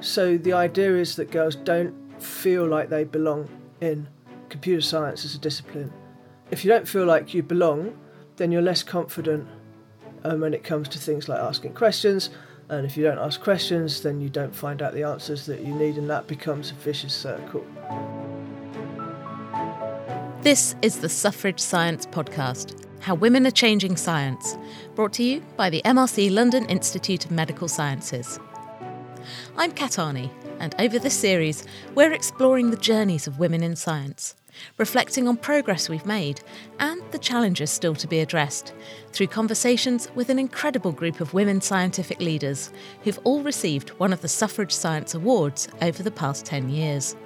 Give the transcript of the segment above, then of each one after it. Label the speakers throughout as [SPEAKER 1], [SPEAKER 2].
[SPEAKER 1] So the idea is that girls don't feel like they belong in computer science as a discipline. If you don't feel like you belong, then you're less confident um, when it comes to things like asking questions. And if you don't ask questions, then you don't find out the answers that you need, and that becomes a vicious circle.
[SPEAKER 2] This is the Suffrage Science Podcast How Women Are Changing Science, brought to you by the MRC London Institute of Medical Sciences. I'm Kat Arney, and over this series, we're exploring the journeys of women in science reflecting on progress we've made and the challenges still to be addressed through conversations with an incredible group of women scientific leaders who've all received one of the Suffrage Science Awards over the past 10 years.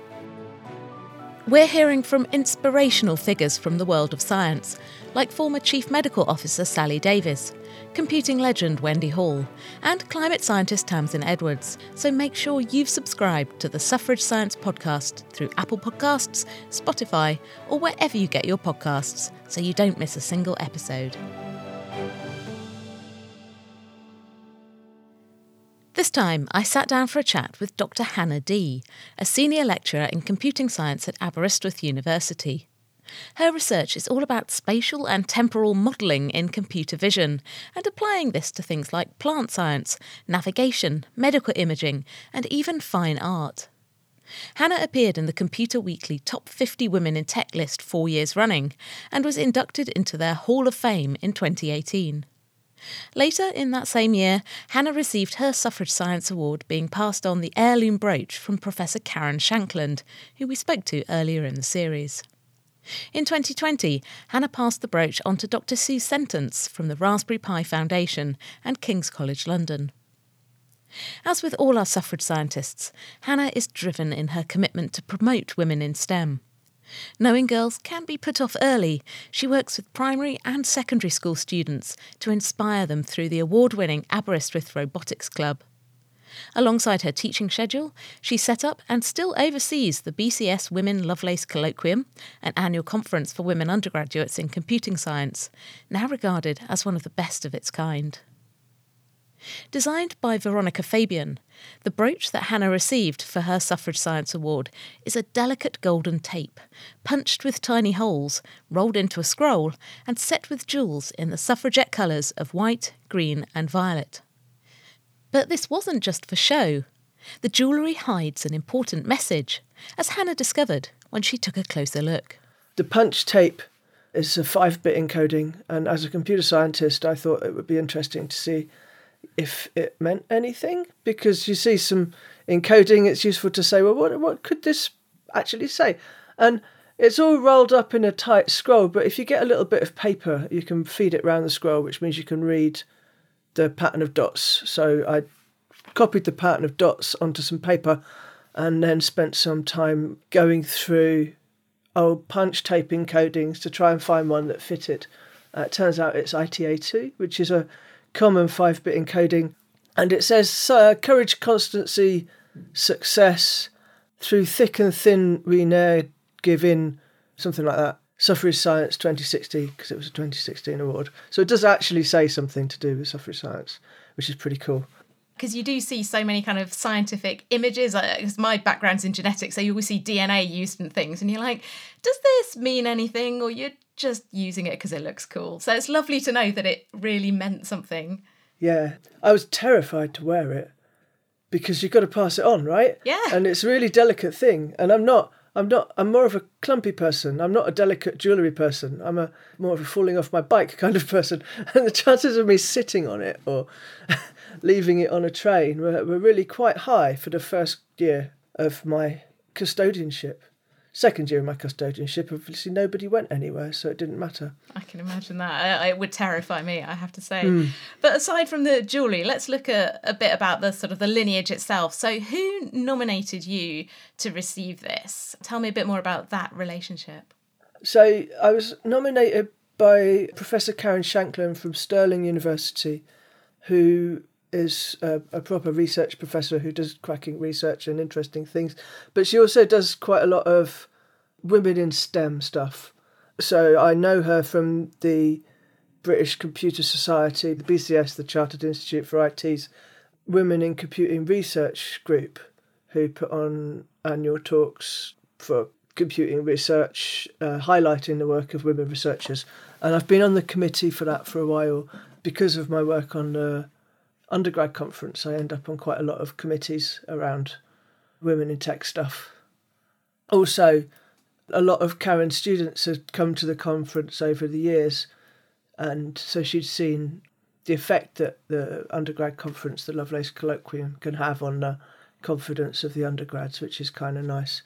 [SPEAKER 2] We're hearing from inspirational figures from the world of science, like former Chief Medical Officer Sally Davies, computing legend Wendy Hall, and climate scientist Tamsin Edwards. So make sure you've subscribed to the Suffrage Science podcast through Apple Podcasts, Spotify, or wherever you get your podcasts so you don't miss a single episode. This time, I sat down for a chat with Dr. Hannah Dee, a senior lecturer in computing science at Aberystwyth University. Her research is all about spatial and temporal modelling in computer vision and applying this to things like plant science, navigation, medical imaging, and even fine art. Hannah appeared in the Computer Weekly Top 50 Women in Tech list four years running and was inducted into their Hall of Fame in 2018. Later in that same year, Hannah received her Suffrage Science Award being passed on the heirloom brooch from Professor Karen Shankland, who we spoke to earlier in the series. In 2020, Hannah passed the brooch on to Dr. Sue Sentance from the Raspberry Pi Foundation and King's College London. As with all our suffrage scientists, Hannah is driven in her commitment to promote women in STEM. Knowing girls can be put off early, she works with primary and secondary school students to inspire them through the award winning Aberystwyth Robotics Club. Alongside her teaching schedule, she set up and still oversees the BCS Women Lovelace Colloquium, an annual conference for women undergraduates in computing science, now regarded as one of the best of its kind. Designed by Veronica Fabian, the brooch that Hannah received for her Suffrage Science Award is a delicate golden tape, punched with tiny holes, rolled into a scroll, and set with jewels in the suffragette colours of white, green, and violet. But this wasn't just for show. The jewellery hides an important message, as Hannah discovered when she took a closer look.
[SPEAKER 1] The punch tape is a 5 bit encoding, and as a computer scientist, I thought it would be interesting to see if it meant anything because you see some encoding, it's useful to say, well, what, what could this actually say? And it's all rolled up in a tight scroll, but if you get a little bit of paper, you can feed it around the scroll, which means you can read the pattern of dots. So I copied the pattern of dots onto some paper and then spent some time going through old punch tape encodings to try and find one that fitted. Uh, it turns out it's ITA2, which is a common 5 bit encoding. And it says uh, courage, constancy, success, through thick and thin we ne'er give in, something like that. Suffrage Science 2016 because it was a 2016 award. So it does actually say something to do with suffrage science, which is pretty cool.
[SPEAKER 3] Because you do see so many kind of scientific images. Uh, because my background's in genetics, so you always see DNA used in things, and you're like, does this mean anything, or you're just using it because it looks cool? So it's lovely to know that it really meant something.
[SPEAKER 1] Yeah, I was terrified to wear it because you've got to pass it on, right?
[SPEAKER 3] Yeah.
[SPEAKER 1] And it's a really delicate thing, and I'm not I'm not. I'm more of a clumpy person. I'm not a delicate jewellery person. I'm a more of a falling off my bike kind of person. And the chances of me sitting on it or leaving it on a train were, were really quite high for the first year of my custodianship second year of my custodianship, obviously nobody went anywhere, so it didn't matter.
[SPEAKER 3] I can imagine that. It would terrify me, I have to say. Mm. But aside from the jewellery, let's look at a bit about the sort of the lineage itself. So, who nominated you to receive this? Tell me a bit more about that relationship.
[SPEAKER 1] So, I was nominated by Professor Karen Shankland from Stirling University, who is a, a, proper research professor who does cracking research and interesting things, but she also does quite a lot of women in STEM stuff. So I know her from the British Computer Society, the BCS, the Chartered Institute for IT's Women in Computing Research group. who put on annual talks for computing research, uh, highlighting the work of women researchers. And I've been on the committee for that for a while because of my work on the undergrad conference. I end up on quite a lot of committees around women in tech stuff. Also, a lot of Karen's students had come to the conference over the years, and so she'd seen the effect that the undergrad conference, the Lovelace Colloquium, can have on the confidence of the undergrads, which is kind of nice.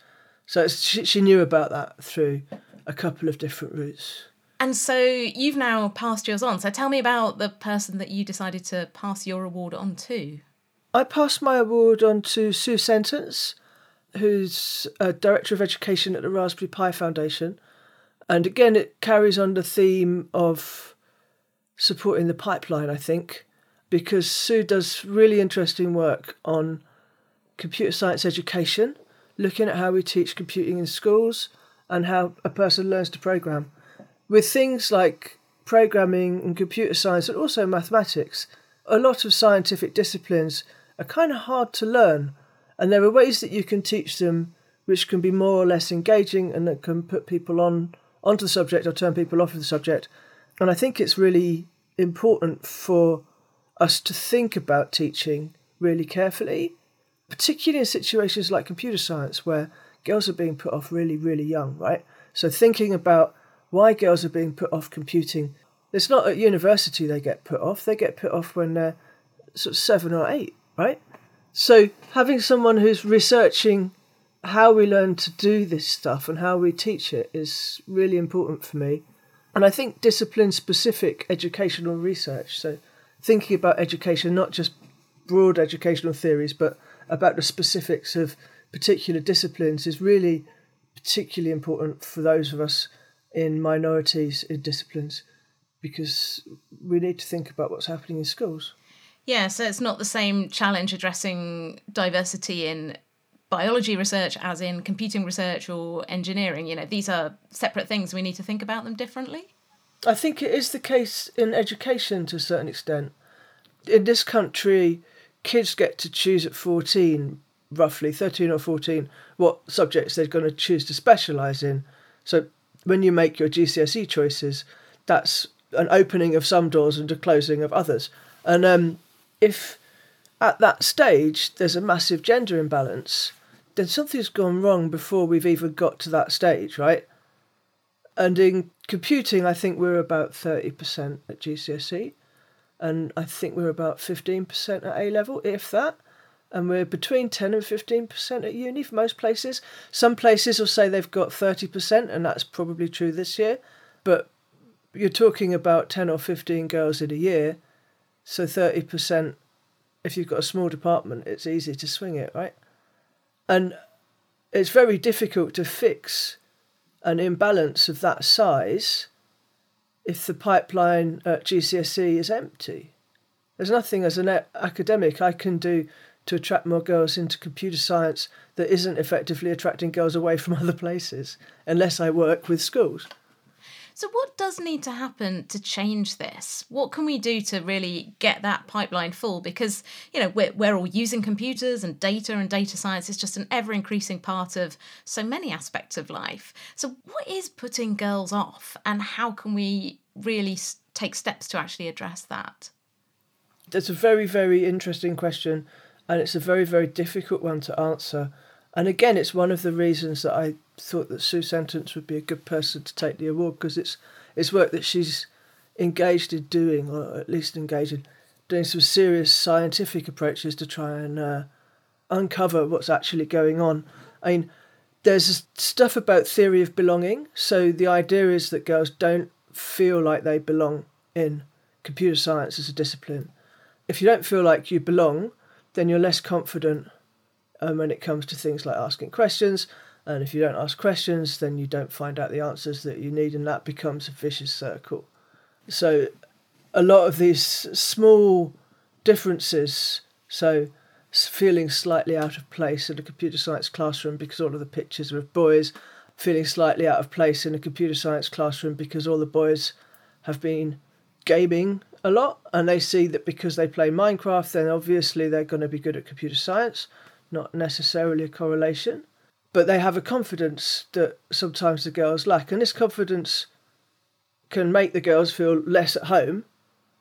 [SPEAKER 1] So she, she knew about that through a couple of different routes.
[SPEAKER 3] And so you've now passed yours on. So tell me about the person that you decided to pass your award on to.
[SPEAKER 1] I passed my award on to Sue Sentance, who's a Director of Education at the Raspberry Pi Foundation. And again, it carries on the theme of supporting the pipeline, I think, because Sue does really interesting work on computer science education, looking at how we teach computing in schools and how a person learns to program. With things like programming and computer science and also mathematics, a lot of scientific disciplines are kind of hard to learn, and there are ways that you can teach them which can be more or less engaging and that can put people on onto the subject or turn people off of the subject. And I think it's really important for us to think about teaching really carefully particularly in situations like computer science where girls are being put off really, really young, right? So thinking about why girls are being put off computing, it's not at university they get put off, they get put off when they're sort of seven or eight, right? So having someone who's researching how we learn to do this stuff and how we teach it is really important for me. And I think discipline specific educational research, so thinking about education, not just broad educational theories, but about the specifics of particular disciplines is really particularly important for those of us in minorities in disciplines because we need to think about what's happening in schools.
[SPEAKER 3] Yeah, so it's not the same challenge addressing diversity in biology research as in computing research or engineering. You know, these are separate things. We need to think about them differently.
[SPEAKER 1] I think it is the case in education to a certain extent. In this country, kids get to choose at 14, roughly 13 or 14, what subjects they're going to choose to specialise in. So when you make your GCSE choices, that's an opening of some doors and a closing of others. And um, if at that stage there's a massive gender imbalance, then something's gone wrong before we've even got to that stage, right? And in computing, I think we're about 30% at GCSE and I think we're about 15% at A level, if that. And we're between 10 and 15% at uni for most places. Some places will say they've got 30%, and that's probably true this year. But you're talking about 10 or 15 girls in a year. So 30%, if you've got a small department, it's easy to swing it, right? And it's very difficult to fix an imbalance of that size if the pipeline at GCSE is empty. There's nothing as an academic I can do to attract more girls into computer science that isn't effectively attracting girls away from other places unless I work with schools.
[SPEAKER 3] So, what does need to happen to change this? What can we do to really get that pipeline full? Because, you know, we're, we're all using computers and data, and data science is just an ever increasing part of so many aspects of life. So, what is putting girls off, and how can we really take steps to actually address that?
[SPEAKER 1] That's a very, very interesting question, and it's a very, very difficult one to answer. And again, it's one of the reasons that I thought that Sue Sentance would be a good person to take the award because it's it's work that she's engaged in doing, or at least engaged in doing some serious scientific approaches to try and uh, uncover what's actually going on. I mean, there's stuff about theory of belonging. So the idea is that girls don't feel like they belong in computer science as a discipline. If you don't feel like you belong, then you're less confident um, when it comes to things like asking questions. And if you don't ask questions, then you don't find out the answers that you need, and that becomes a vicious circle. So, a lot of these small differences, so feeling slightly out of place in a computer science classroom because all of the pictures are of boys, feeling slightly out of place in a computer science classroom because all the boys have been gaming a lot and they see that because they play Minecraft, then obviously they're going to be good at computer science not necessarily a correlation. But they have a confidence that sometimes the girls lack, and this confidence can make the girls feel less at home,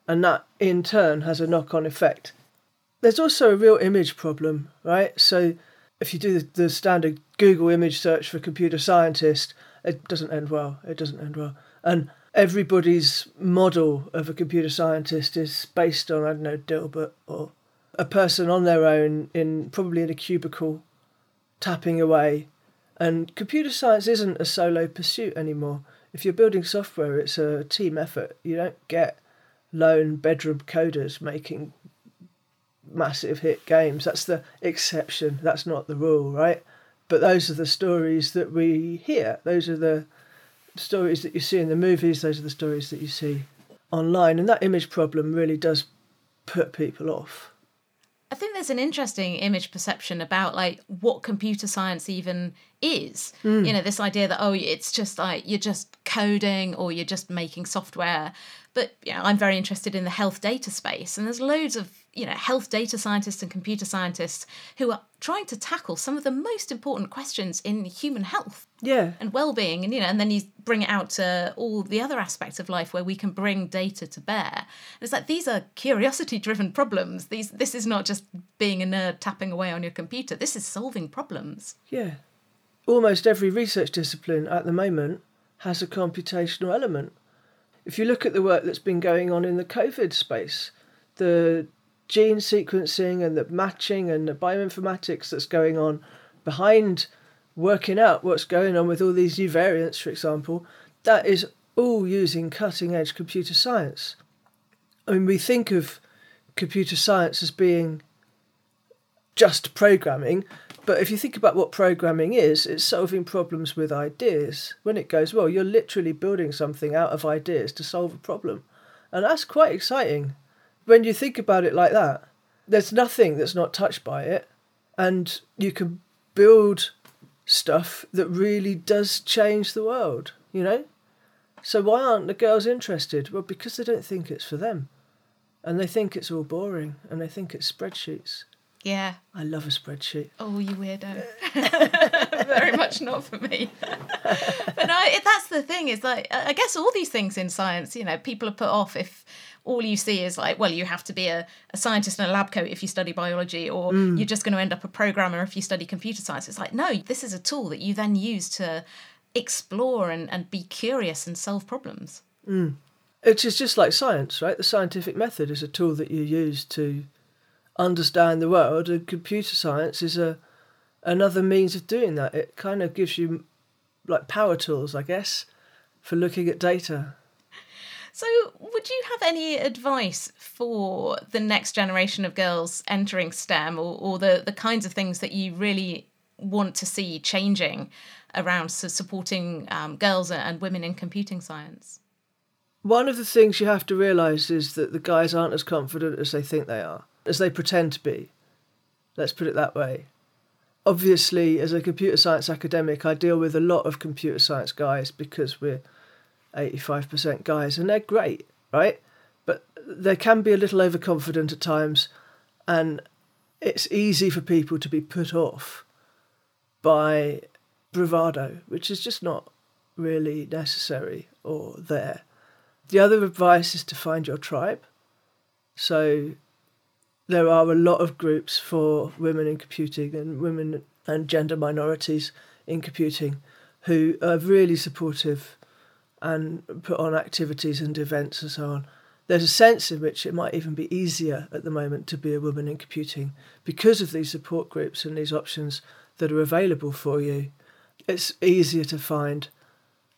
[SPEAKER 1] and that in turn has a knock on effect. There's also a real image problem, right? So if you do the, standard Google image search for computer scientist, it doesn't end well. It doesn't end well. And everybody's model of a computer scientist is based on, I don't know, Dilbert or a person on their own in probably in a cubicle tapping away. And computer science isn't a solo pursuit anymore. If you're building software, it's a team effort. You don't get lone bedroom coders making massive hit games. That's the exception. That's not the rule, right? But those are the stories that we hear. Those are the stories that you see in the movies. Those are the stories that you see online. And that image problem really does put people off.
[SPEAKER 3] I think there's an interesting image perception about like what computer science even is.
[SPEAKER 1] Hmm.
[SPEAKER 3] You know, this idea that oh, it's just like you're just coding or you're just making software. But you know, I'm very interested in the health data space, and there's loads of you know health data scientists and computer scientists who are trying to tackle some of the most important questions in human health
[SPEAKER 1] Yeah.
[SPEAKER 3] and well-being and you know and then you bring it out to all the other aspects of life where we can bring data to bear and it's like these are curiosity driven problems these this is not just being a nerd tapping away on your computer this is solving problems
[SPEAKER 1] Yeah. Almost every research discipline at the moment has a computational element. If you look at the work that's been going on in the COVID space, the gene sequencing and the matching and the bioinformatics that's going on behind working out what's going on with all these new variants, for example, that is all using cutting edge computer science. I mean, we think of computer science as being just programming, but if you think about what programming is, it's solving problems with ideas. When it goes well, you're literally building something out of ideas to solve a problem. And that's quite exciting. When you think about it like that, there's nothing that's not touched by it. And you can build stuff that really does change the world, you know? So why aren't the girls interested? Well, because they don't think it's for them. And they think it's all boring and they think it's spreadsheets.
[SPEAKER 3] yeah
[SPEAKER 1] I love a spreadsheet.
[SPEAKER 3] oh you weirdo very much not for me but no that's the thing is like i I guess all these things in science you know people are put off if all you see is like well you have to be a, a scientist in a lab coat if you study biology or mm. you're just going to end up a programmer if you study computer science it's like no this is a tool that you then use to explore and, and be curious and solve problems mm.
[SPEAKER 1] It is just like science, right? The scientific method is a tool that you use to understand the world, and computer science is a another means of doing that. It kind of gives you like power tools, I guess, for looking at data.
[SPEAKER 3] So, would you have any advice for the next generation of girls entering STEM or, or the, the kinds of things that you really want to see changing around so supporting um, girls and women in computing science?
[SPEAKER 1] One of the things you have to realise is that the guys aren't as confident as they think they are, as they pretend to be. Let's put it that way. Obviously, as a computer science academic, I deal with a lot of computer science guys because we're 85% guys and they're great, right? But they can be a little overconfident at times, and it's easy for people to be put off by bravado, which is just not really necessary or there. The other advice is to find your tribe. So there are a lot of groups for women in computing and women and gender minorities in computing who are really supportive and put on activities and events and so on. There's a sense in which it might even be easier at the moment to be a woman in computing because of these support groups and these options that are available for you. It's easier to find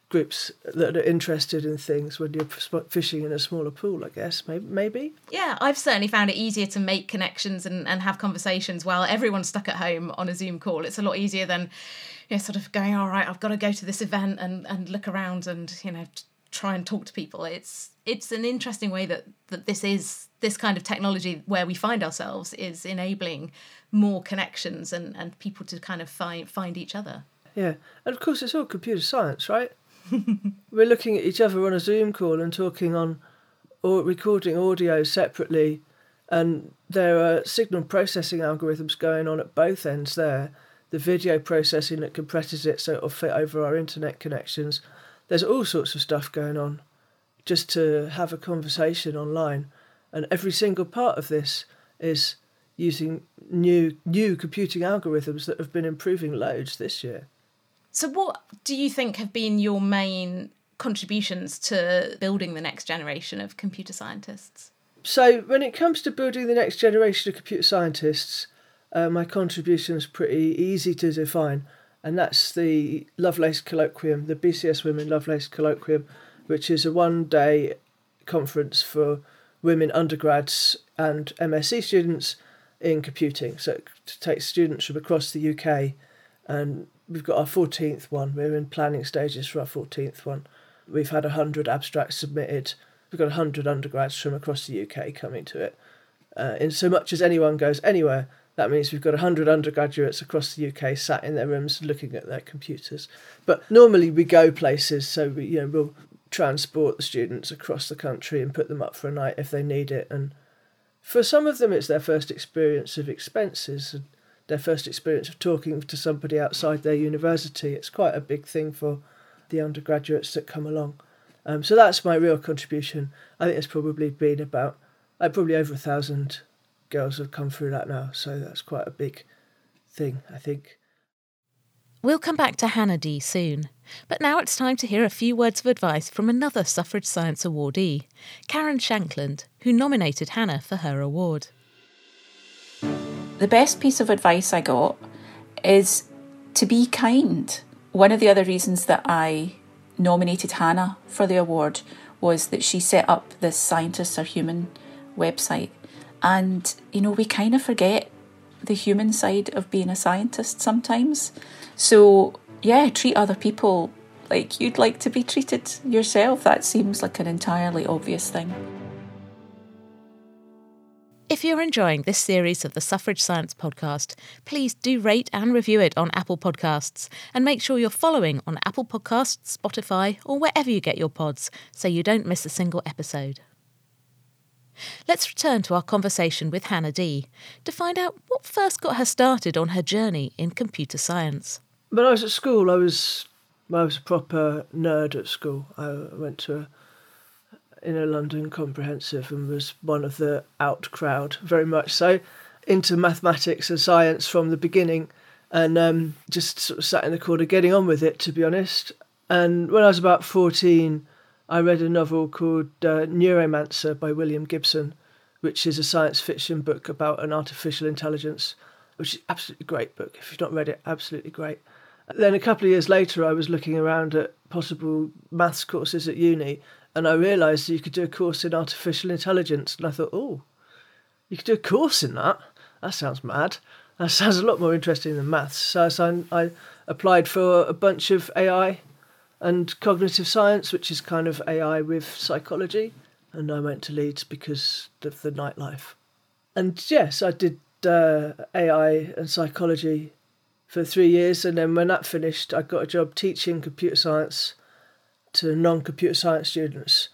[SPEAKER 1] groups that are interested in things when you're fishing in a smaller pool, I guess. Maybe. maybe.
[SPEAKER 3] Yeah, I've certainly found it easier to make connections and, and have conversations while everyone's stuck at home on a Zoom call. It's a lot easier than, you know, sort of going, all right, I've got to go to this event and, and look around and, you know, try and talk to people. It's it's an interesting way that, that this is this kind of technology where we find ourselves is enabling more connections and, and people to kind of find find each other.
[SPEAKER 1] Yeah. And of course, it's all computer science, right? We're looking at each other on a Zoom call and talking on or recording audio separately And there are signal processing algorithms going on at both ends there. The video processing that compresses it so it'll fit over our internet connections. There's all sorts of stuff going on just to have a conversation online. And every single part of this is using new new computing algorithms that have been improving loads this year.
[SPEAKER 3] So, what do you think have been your main contributions to building the next generation of computer scientists?
[SPEAKER 1] So, when it comes to building the next generation of computer scientists, uh, my contribution is pretty easy to define, and that's the Lovelace Colloquium, the BCS Women Lovelace Colloquium, which is a one day conference for women undergrads and MSc students in computing. So, it takes students from across the UK, and we've got our 14th one. We're in planning stages for our 14th one. We've had 100 abstracts submitted. We've got 100 undergrads from across the UK coming to it. Uh, in so much as anyone goes anywhere, that means we've got 100 undergraduates across the UK sat in their rooms looking at their computers. But normally we go places, so we, you know, we'll transport the students across the country and put them up for a night if they need it. And for some of them, it's their first experience of expenses and their first experience of talking to somebody outside their university. It's quite a big thing for the undergraduates that come along. Um, so that's my real contribution. I think it's probably been about, uh, probably over a thousand girls have come through that now. So that's quite a big thing, I think.
[SPEAKER 2] We'll come back to Hannah Dee soon, but now it's time to hear a few words of advice from another Suffrage Science awardee, Karen Shankland, who nominated Hannah for her award.
[SPEAKER 4] The best piece of advice I got is to be kind. One of the other reasons that I nominated Hannah for the award was that she set up this Scientists Are Human website. And, you know, we kind of forget the human side of being a scientist sometimes. So, yeah, treat other people like you'd like to be treated yourself. That seems like an entirely obvious thing.
[SPEAKER 2] If you're enjoying this series of the Suffrage Science podcast, please do rate and review it on Apple Podcasts and make sure you're following on Apple Podcasts, Spotify, or wherever you get your pods so you don't miss a single episode. Let's return to our conversation with Hannah Dee to find out what first got her started on her journey in computer science.
[SPEAKER 1] When I was at school, I was I was a proper nerd at school. I went to a inner London comprehensive and was one of the out crowd, very much so, into mathematics and science from the beginning, and um, just sort of sat in the corner getting on with it, to be honest. And when I was about fourteen, I read a novel called uh, Neuromancer by William Gibson, which is a science fiction book about an artificial intelligence, which is absolutely great book. If you've not read it, absolutely great. Then a couple of years later, I was looking around at possible maths courses at uni, and I realised you could do a course in artificial intelligence, and I thought, oh, you could do a course in that. That sounds mad. That sounds a lot more interesting than maths. So, so I applied for a bunch of AI and cognitive science, which is kind of AI with psychology. And I went to Leeds because of the nightlife. And yes, I did uh, AI and psychology for three years. And then when that finished, I got a job teaching computer science to non computer science students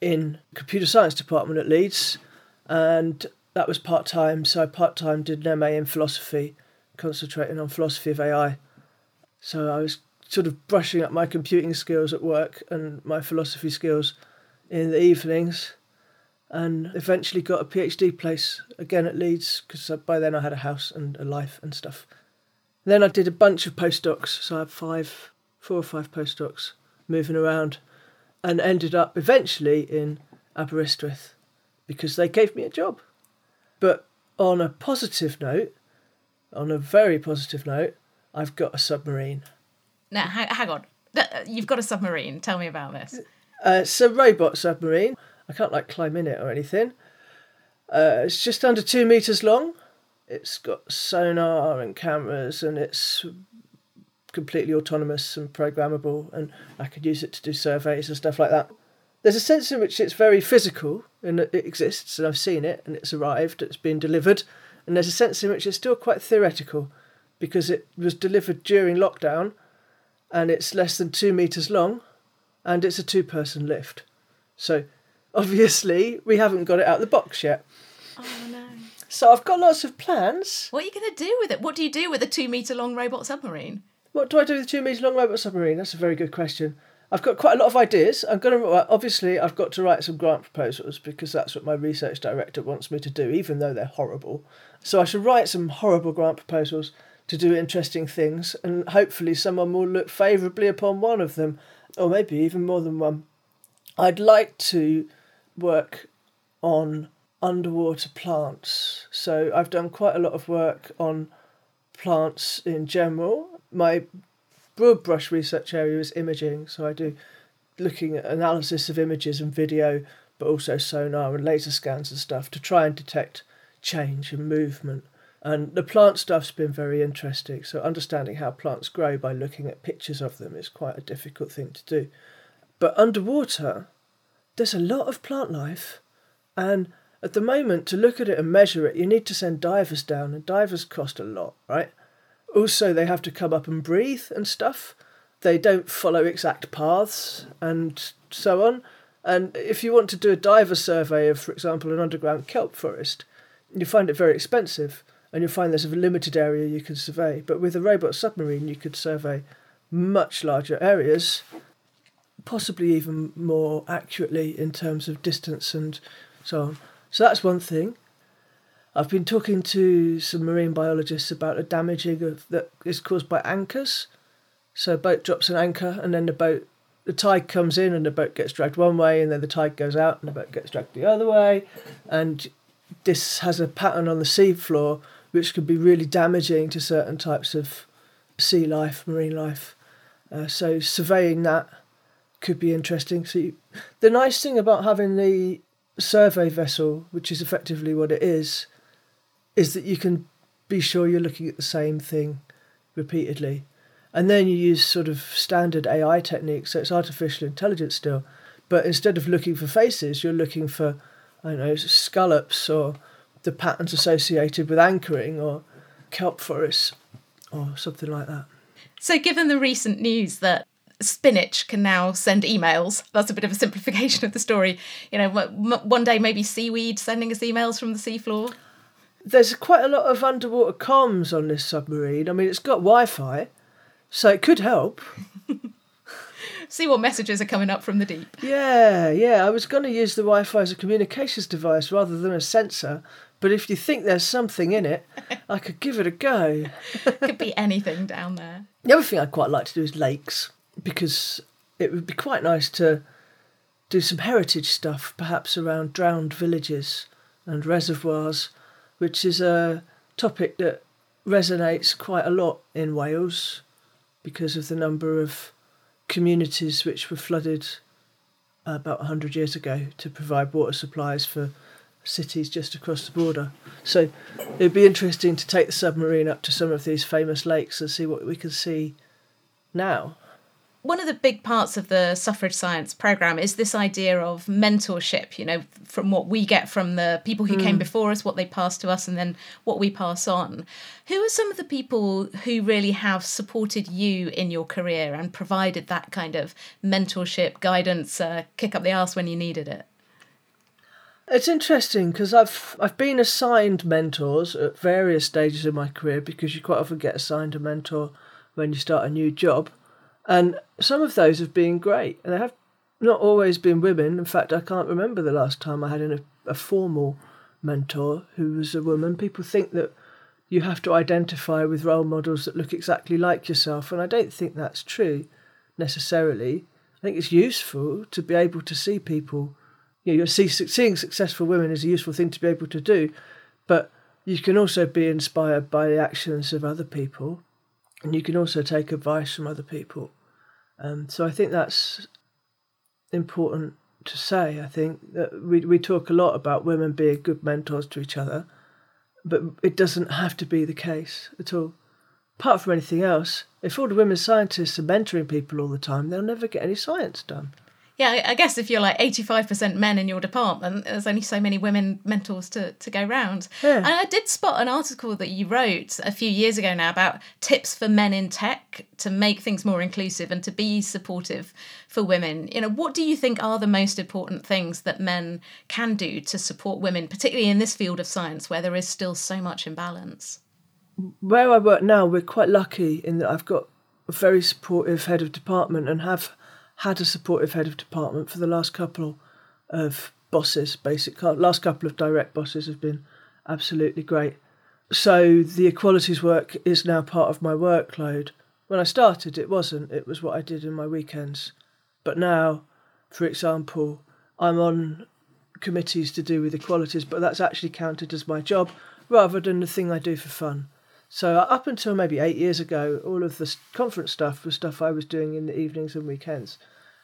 [SPEAKER 1] in computer science department at Leeds. And that was part time. So I part time did an MA in philosophy, concentrating on philosophy of AI. So I was sort of brushing up my computing skills at work and my philosophy skills in the evenings and eventually got a PhD place again at Leeds because by then I had a house and a life and stuff. Then I did a bunch of postdocs, so I had five, four or five postdocs moving around and ended up eventually in Aberystwyth because they gave me a job. But on a positive note, on a very positive note, I've got a submarine.
[SPEAKER 3] Now, hang, on. You've got a submarine. Tell me about this.
[SPEAKER 1] Uh, it's a robot submarine. I can't like climb in it or anything. Uh, it's just under two meters long. It's got sonar and cameras, and it's completely autonomous and programmable, and I could use it to do surveys and stuff like that. There's a sense in which it's very physical and it exists, and I've seen it, and it's arrived, it's been delivered, and there's a sense in which it's still quite theoretical because it was delivered during lockdown and it's less than two meters long, and it's a two person lift. So obviously, we haven't got it out of the box yet.
[SPEAKER 3] Oh no.
[SPEAKER 1] So I've got lots of plans.
[SPEAKER 3] What are you going to do with it? What do you do with a two metre long robot submarine?
[SPEAKER 1] What do I do with a two metre long robot submarine? That's a very good question. I've got quite a lot of ideas. I'm going to obviously I've got to write some grant proposals because that's what my research director wants me to do, even though they're horrible. So I should write some horrible grant proposals to do interesting things, and hopefully someone will look favourably upon one of them, or maybe even more than one. I'd like to work on underwater plants. So I've done quite a lot of work on plants in general. My broad brush research area is imaging, so I do looking at analysis of images and video, but also sonar and laser scans and stuff to try and detect change and movement. And the plant stuff's been very interesting. So understanding how plants grow by looking at pictures of them is quite a difficult thing to do. But underwater, there's a lot of plant life, and at the moment, to look at it and measure it, you need to send divers down, and divers cost a lot, right? Also, they have to come up and breathe and stuff. They don't follow exact paths and so on. And if you want to do a diver survey of, for example, an underground kelp forest, you find it very expensive and you'll find there's a limited area you can survey. But with a robot submarine, you could survey much larger areas, possibly even more accurately in terms of distance and so on. So that's one thing. I've been talking to some marine biologists about the damaging of, that is caused by anchors. So a boat drops an anchor, and then the boat, the tide comes in, and the boat gets dragged one way, and then the tide goes out, and the boat gets dragged the other way, and this has a pattern on the seafloor which could be really damaging to certain types of sea life, marine life. Uh, so surveying that could be interesting. So you, the nice thing about having the survey vessel, which is effectively what it is, is that you can be sure you're looking at the same thing repeatedly. And then you use sort of standard AI techniques, so it's artificial intelligence still. But instead of looking for faces, you're looking for, I don't know, scallops or the patterns associated with anchoring or kelp forests or something like that.
[SPEAKER 3] So, given the recent news that spinach can now send emails. That's a bit of a simplification of the story. You know, one day maybe seaweed sending us emails from the seafloor.
[SPEAKER 1] There's quite a lot of underwater comms on this submarine. I mean, it's got Wi Fi, so it could help.
[SPEAKER 3] See what messages are coming up from the deep.
[SPEAKER 1] Yeah, yeah. I was going to use the Wi Fi as a communications device rather than a sensor, but if you think there's something in it, I could give it a go.
[SPEAKER 3] could be anything down there.
[SPEAKER 1] The other thing I'd quite like to do is lakes because it would be quite nice to do some heritage stuff, perhaps around drowned villages and reservoirs, which is a topic that resonates quite a lot in Wales because of the number of communities which were flooded uh, about 100 years ago to provide water supplies for cities just across the border. So it'd be interesting to take the submarine up to some of these famous lakes and see what we can see now
[SPEAKER 3] one of the big parts of the suffrage science program is this idea of mentorship you know from what we get from the people who mm. came before us what they passed to us and then what we pass on. Who are some of the people who really have supported you in your career and provided that kind of mentorship guidance uh, kick up the ass when you needed it?
[SPEAKER 1] It's interesting because I've I've been assigned mentors at various stages of my career because you quite often get assigned a mentor when you start a new job and some of those have been great, and they have not always been women. In fact, I can't remember the last time I had a, a formal mentor who was a woman. People think that you have to identify with role models that look exactly like yourself, and I don't think that's true necessarily. I think it's useful to be able to see people. You know, see, seeing successful women is a useful thing to be able to do, but you can also be inspired by the actions of other people, and you can also take advice from other people. Um, so I think that's important to say. I think that we we talk a lot about women being good mentors to each other, but it doesn't have to be the case at all. Apart from anything else, if all the women scientists are mentoring people all the time, they'll never get any science done.
[SPEAKER 3] Yeah, I- guess if you're like 85% men in your department, there's only so many women mentors to, to go round.
[SPEAKER 1] Yeah.
[SPEAKER 3] And I did spot an article that you wrote a few years ago now about tips for men in tech to make things more inclusive and to be supportive for women. You know, what do you think are the most important things that men can do to support women, particularly in this field of science where there is still so much imbalance?
[SPEAKER 1] where I work now, we're quite lucky in that I've got a very supportive head of department and have had a supportive head of department for the last couple of bosses. Basic uh, last couple of direct bosses have been absolutely great. So the equalities work is now part of my workload. When I started, it wasn't. It was what I did in my weekends. But now, for example, I'm on committees to do with equalities, but that's actually counted as my job rather than the thing I do for fun. So up until maybe eight years ago, all of the conference stuff was stuff I was doing in the evenings and weekends.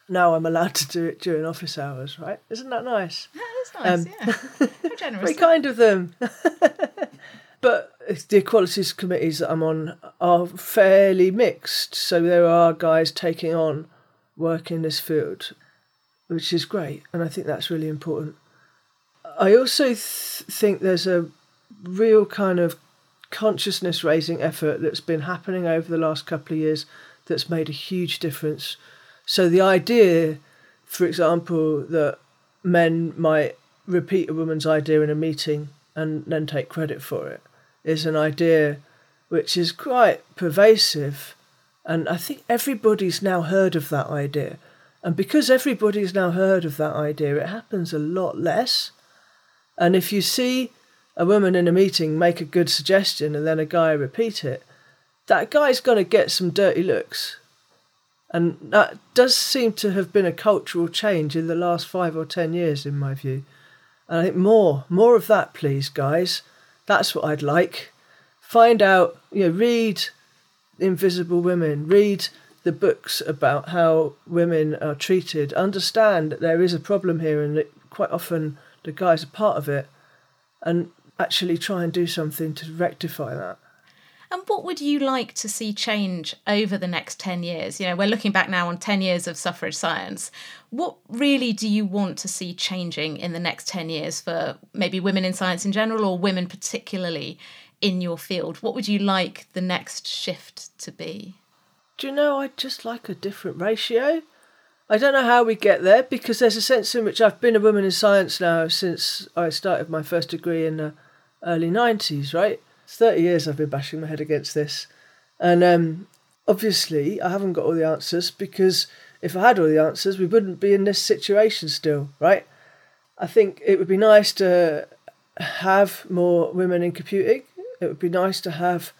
[SPEAKER 1] Now I'm allowed to do it during office hours, right? Isn't that nice?
[SPEAKER 3] Yeah, that's nice, um, yeah. How generous.
[SPEAKER 1] Very kind of them. but the equalities committees that I'm on are fairly mixed. So there are guys taking on work in this field, which is great. And I think that's really important. I also th- think there's a real kind of consciousness raising effort that's been happening over the last couple of years that's made a huge difference. So the idea, for example, that men might repeat a woman's idea in a meeting and then take credit for it is an idea which is quite pervasive. And I think everybody's now heard of that idea. And because everybody's now heard of that idea, it happens a lot less. And if you see a woman in a meeting make a good suggestion and then a guy repeat it, that guy's going to get some dirty looks. And that does seem to have been a cultural change in the last five or ten years, in my view. And I think more, more of that, please, guys. That's what I'd like. Find out, you know, read Invisible Women, read the books about how women are treated, understand that there is a problem here and that quite often the guys are part of it, and actually try and do something to rectify that.
[SPEAKER 3] And what would you like to see change over the next 10 years? You know, we're looking back now on 10 years of suffrage science. What really do you want to see changing in the next 10 years for maybe women in science in general or women particularly in your field? What would you like the next shift to be?
[SPEAKER 1] Do you know, I'd just like a different ratio. I don't know how we get there because there's a sense in which I've been a woman in science now since I started my first degree in the early 90s, right? It's 30 years I've been bashing my head against this. And um, obviously, I haven't got all the answers because if I had all the answers, we wouldn't be in this situation still, right? I think it would be nice to have more women in computing. It would be nice to have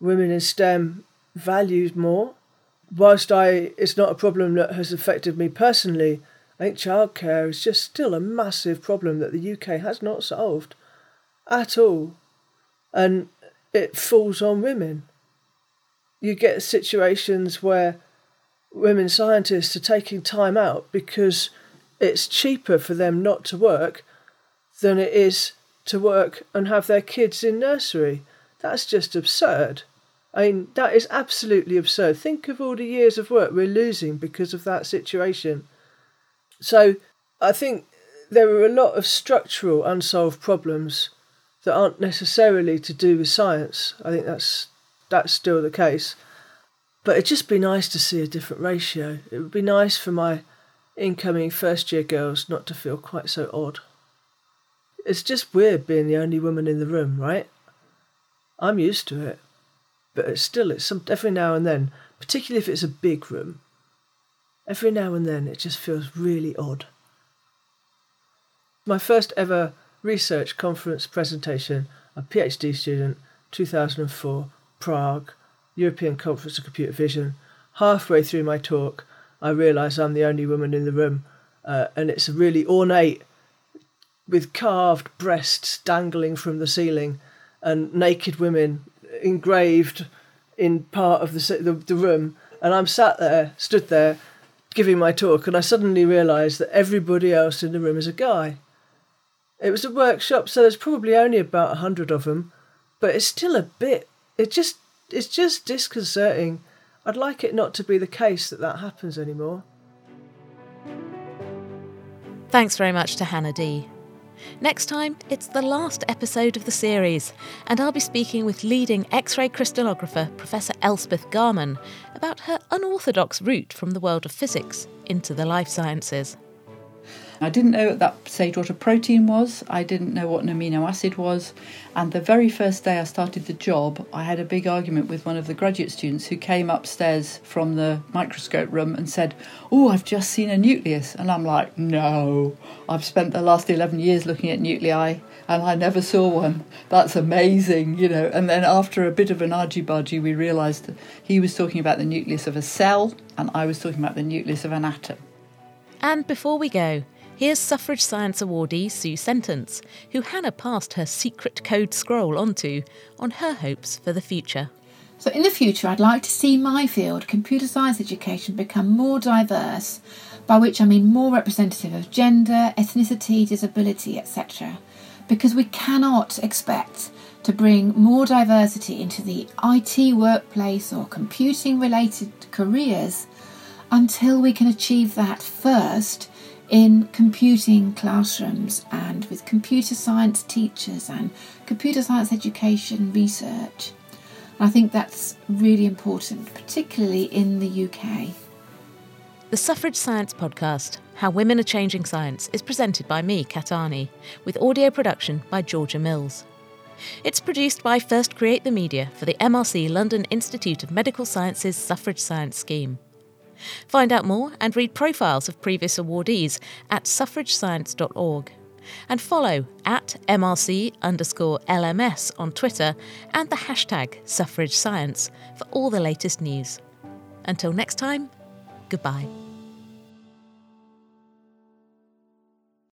[SPEAKER 1] women in STEM valued more. Whilst I, it's not a problem that has affected me personally. I think childcare is just still a massive problem that the UK has not solved at all, and it falls on women. You get situations where women scientists are taking time out because it's cheaper for them not to work than it is to work and have their kids in nursery. That's just absurd. I mean, that is absolutely absurd. Think of all the years of work we're losing because of that situation. So, I think there are a lot of structural unsolved problems that aren't necessarily to do with science. I think that's that's still the case. But it'd just be nice to see a different ratio. It would be nice for my incoming first year girls not to feel quite so odd. It's just weird being the only woman in the room, right? I'm used to it. But it's still, it's some every now and then, particularly if it's a big room. Every now and then, it just feels really odd. My first ever research conference presentation, a PhD student, 2004, Prague, European Conference of Computer Vision. Halfway through my talk, I realise I'm the only woman in the room, uh, and it's really ornate, with carved breasts dangling from the ceiling, and naked women engraved in part of the, the the room. And I'm sat there, stood there, giving my talk, and I suddenly realised that everybody else in the room is a guy. It was a workshop, so there's probably only about a hundred of them, but it's still a bit. It just it's just disconcerting. I'd like it not to be the case that that happens anymore.
[SPEAKER 2] Thanks very much to Hannah Dee. Next time, it's the last episode of the series, and I'll be speaking with leading X ray crystallographer Professor Elspeth Garman about her unorthodox route from the world of physics into the life sciences.
[SPEAKER 5] I didn't know at that stage what a protein was, I didn't know what an amino acid was, and the very first day I started the job, I had a big argument with one of the graduate students who came upstairs from the microscope room and said, Oh, I've just seen a nucleus. And I'm like, No, I've spent the last 11 years looking at nuclei and I never saw one. That's amazing, you know. And then after a bit of an argy bargy, we realised that he was talking about the nucleus of a cell and I was talking about the nucleus of an atom.
[SPEAKER 2] And before we go, Here's Suffrage Science awardee Sue Sentance, who Hannah passed her secret code scroll onto on her hopes for the future.
[SPEAKER 6] So, in the future, I'd like to see my field, computer science education, become more diverse, by which I mean more representative of gender, ethnicity, disability, etc. Because we cannot expect to bring more diversity into the IT workplace or computing related careers until we can achieve that first in computing classrooms and with computer science teachers and computer science education research. I think that's really important, particularly in the UK.
[SPEAKER 2] The Suffrage Science Podcast, How Women Are Changing Science, is presented by me, Kat Arney, with audio production by Georgia Mills. It's produced by First Create the Media for the MRC London Institute of Medical Sciences Suffrage Science Scheme. Find out more and read profiles of previous awardees at suffragescience.org. And follow at MRC underscore LMS on Twitter and the hashtag suffrage science for all the latest news. Until next time, goodbye.